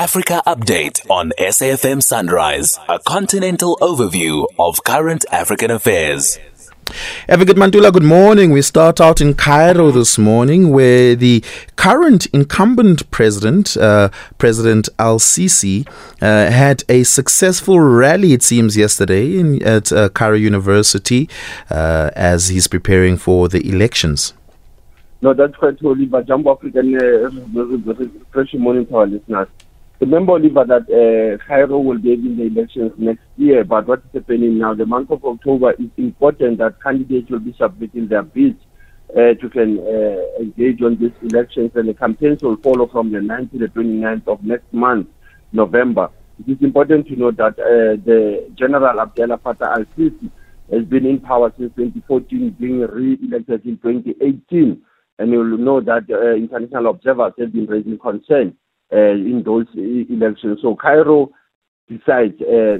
Africa Update on SAFM Sunrise, a continental overview of current African affairs. Evergood Mantula, good morning. We start out in Cairo this morning where the current incumbent president, uh, President Al Sisi, uh, had a successful rally, it seems, yesterday in, at uh, Cairo University uh, as he's preparing for the elections. No, that's quite true, but Jumbo African uh, fresh morning to our listeners. Remember, Oliver, that uh, Cairo will be in the elections next year, but what is happening now, the month of October is important that candidates will be submitting their bids uh, to can uh, engage on these elections, and the campaigns will follow from the 9th to the 29th of next month, November. It is important to note that uh, the General Abdel Fattah al-Sisi has been in power since 2014, being re-elected in 2018, and you will know that uh, international observers have been raising concern uh, in those elections. So Cairo decides uh,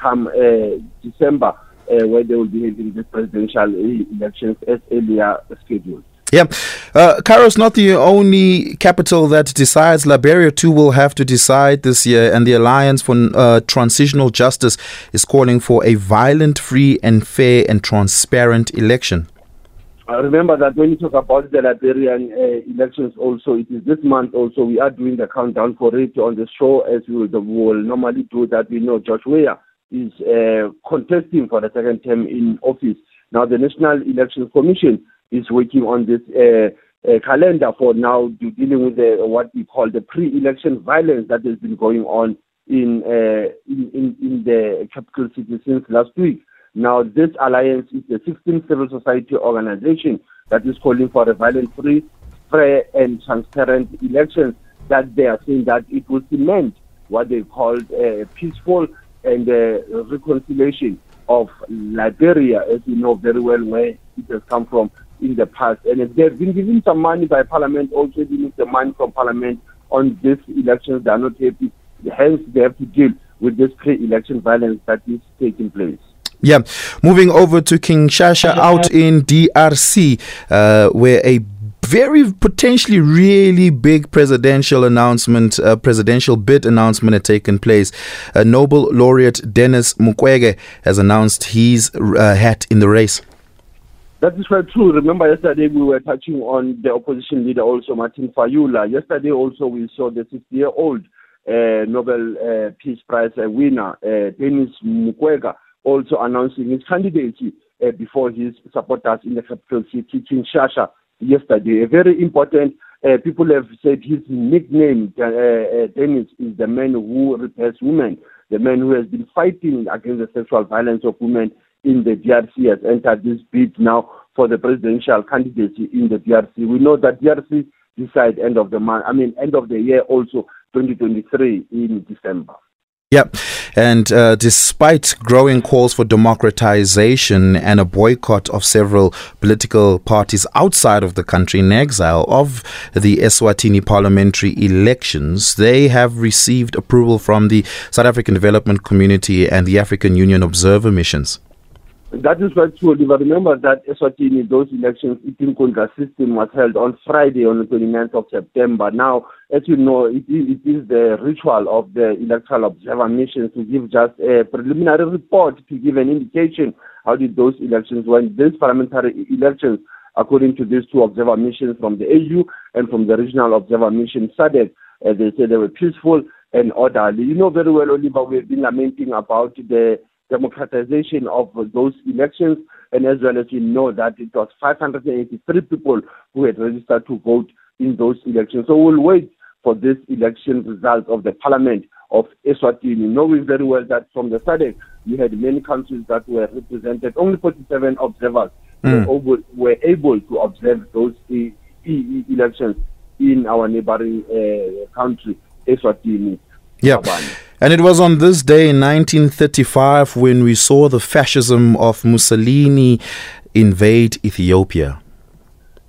come uh, December uh, where they will be having the presidential elections as earlier scheduled. Yeah. Uh, Cairo's not the only capital that decides. Liberia, too, will have to decide this year, and the Alliance for uh, Transitional Justice is calling for a violent, free, and fair and transparent election. Uh, remember that when you talk about the Liberian uh, elections also, it is this month also, we are doing the countdown for it on the show as we will, will normally do that. We know George Weah is uh, contesting for the second term in office. Now the National Elections Commission is working on this uh, uh, calendar for now dealing with the, what we call the pre-election violence that has been going on in, uh, in, in, in the capital city since last week. Now, this alliance is the 16th civil society organization that is calling for a violent-free, fair, and transparent elections. That they are saying that it will cement what they called uh, peaceful and uh, reconciliation of Liberia, as you know very well where it has come from in the past. And if they've been given some money by Parliament, also giving the money from Parliament on these elections. They are not happy. Hence, they have to deal with this pre-election violence that is taking place. Yeah, moving over to Kinshasa out in DRC, uh, where a very potentially really big presidential announcement, uh, presidential bid announcement had taken place. Uh, Nobel laureate Denis Mukwege has announced his uh, hat in the race. That is quite true. Remember, yesterday we were touching on the opposition leader, also Martin Fayulu. Yesterday, also, we saw the 60 year old uh, Nobel uh, Peace Prize winner, uh, Denis Mukwege also announcing his candidacy uh, before his supporters in the capital city, Kinshasa, yesterday. A very important, uh, people have said his nickname, uh, uh, Dennis, is the man who repairs women, the man who has been fighting against the sexual violence of women in the DRC has entered this bid now for the presidential candidacy in the DRC. We know that DRC decide end of the month, I mean end of the year also 2023 in December. Yep. And uh, despite growing calls for democratization and a boycott of several political parties outside of the country in exile of the Eswatini parliamentary elections, they have received approval from the South African Development Community and the African Union Observer missions. That is quite true, Oliver. Remember that Eswatini, those elections, Itinkundla system was held on Friday on the 29th of September. Now, as you know, it is, it is the ritual of the electoral observer mission to give just a preliminary report to give an indication how did those elections went. These parliamentary elections, according to these two observer missions from the AU and from the regional observer mission SADC, uh, they said they were peaceful and orderly. You know very well, Oliver, we've been lamenting about the democratization of those elections, and as well as you know that it was 583 people who had registered to vote in those elections. So we'll wait for this election result of the parliament of Eswatini, knowing very well that from the SADC, we had many countries that were represented. Only 47 observers mm. were, able, were, able, to observe those e- e- elections in our neighboring uh, country, Eswatini. Yeah. And it was on this day in 1935 when we saw the fascism of Mussolini invade Ethiopia.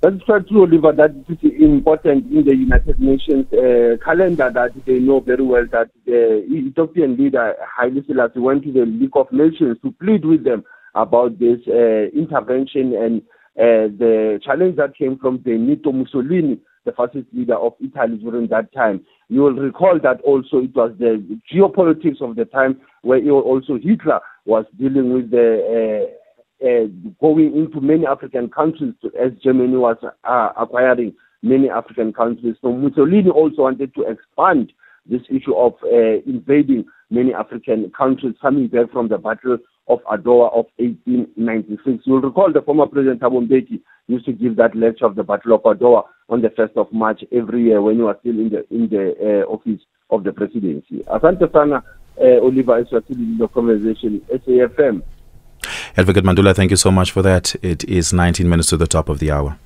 That's quite true, Oliver. That is important in the United Nations uh, calendar that they know very well that the Ethiopian leader Haile Selassie went to the League of Nations to plead with them about this uh, intervention and uh, the challenge that came from Benito Mussolini the fascist leader of Italy during that time. You will recall that also it was the geopolitics of the time where also Hitler was dealing with the uh, uh, going into many African countries as Germany was uh, acquiring many African countries. So Mussolini also wanted to expand this issue of uh, invading many African countries coming back from the Battle of Adwa of 1896. You'll recall the former President Thabo Mbeki used to give that lecture of the Battle of Adwa on the 1st of March every year when he was still in the in the uh, office of the presidency. Asante sana uh, Oliver Eswatini, the conversation, SAFM. Advocate Mantula, thank you so much for that. It is 19 minutes to the top of the hour.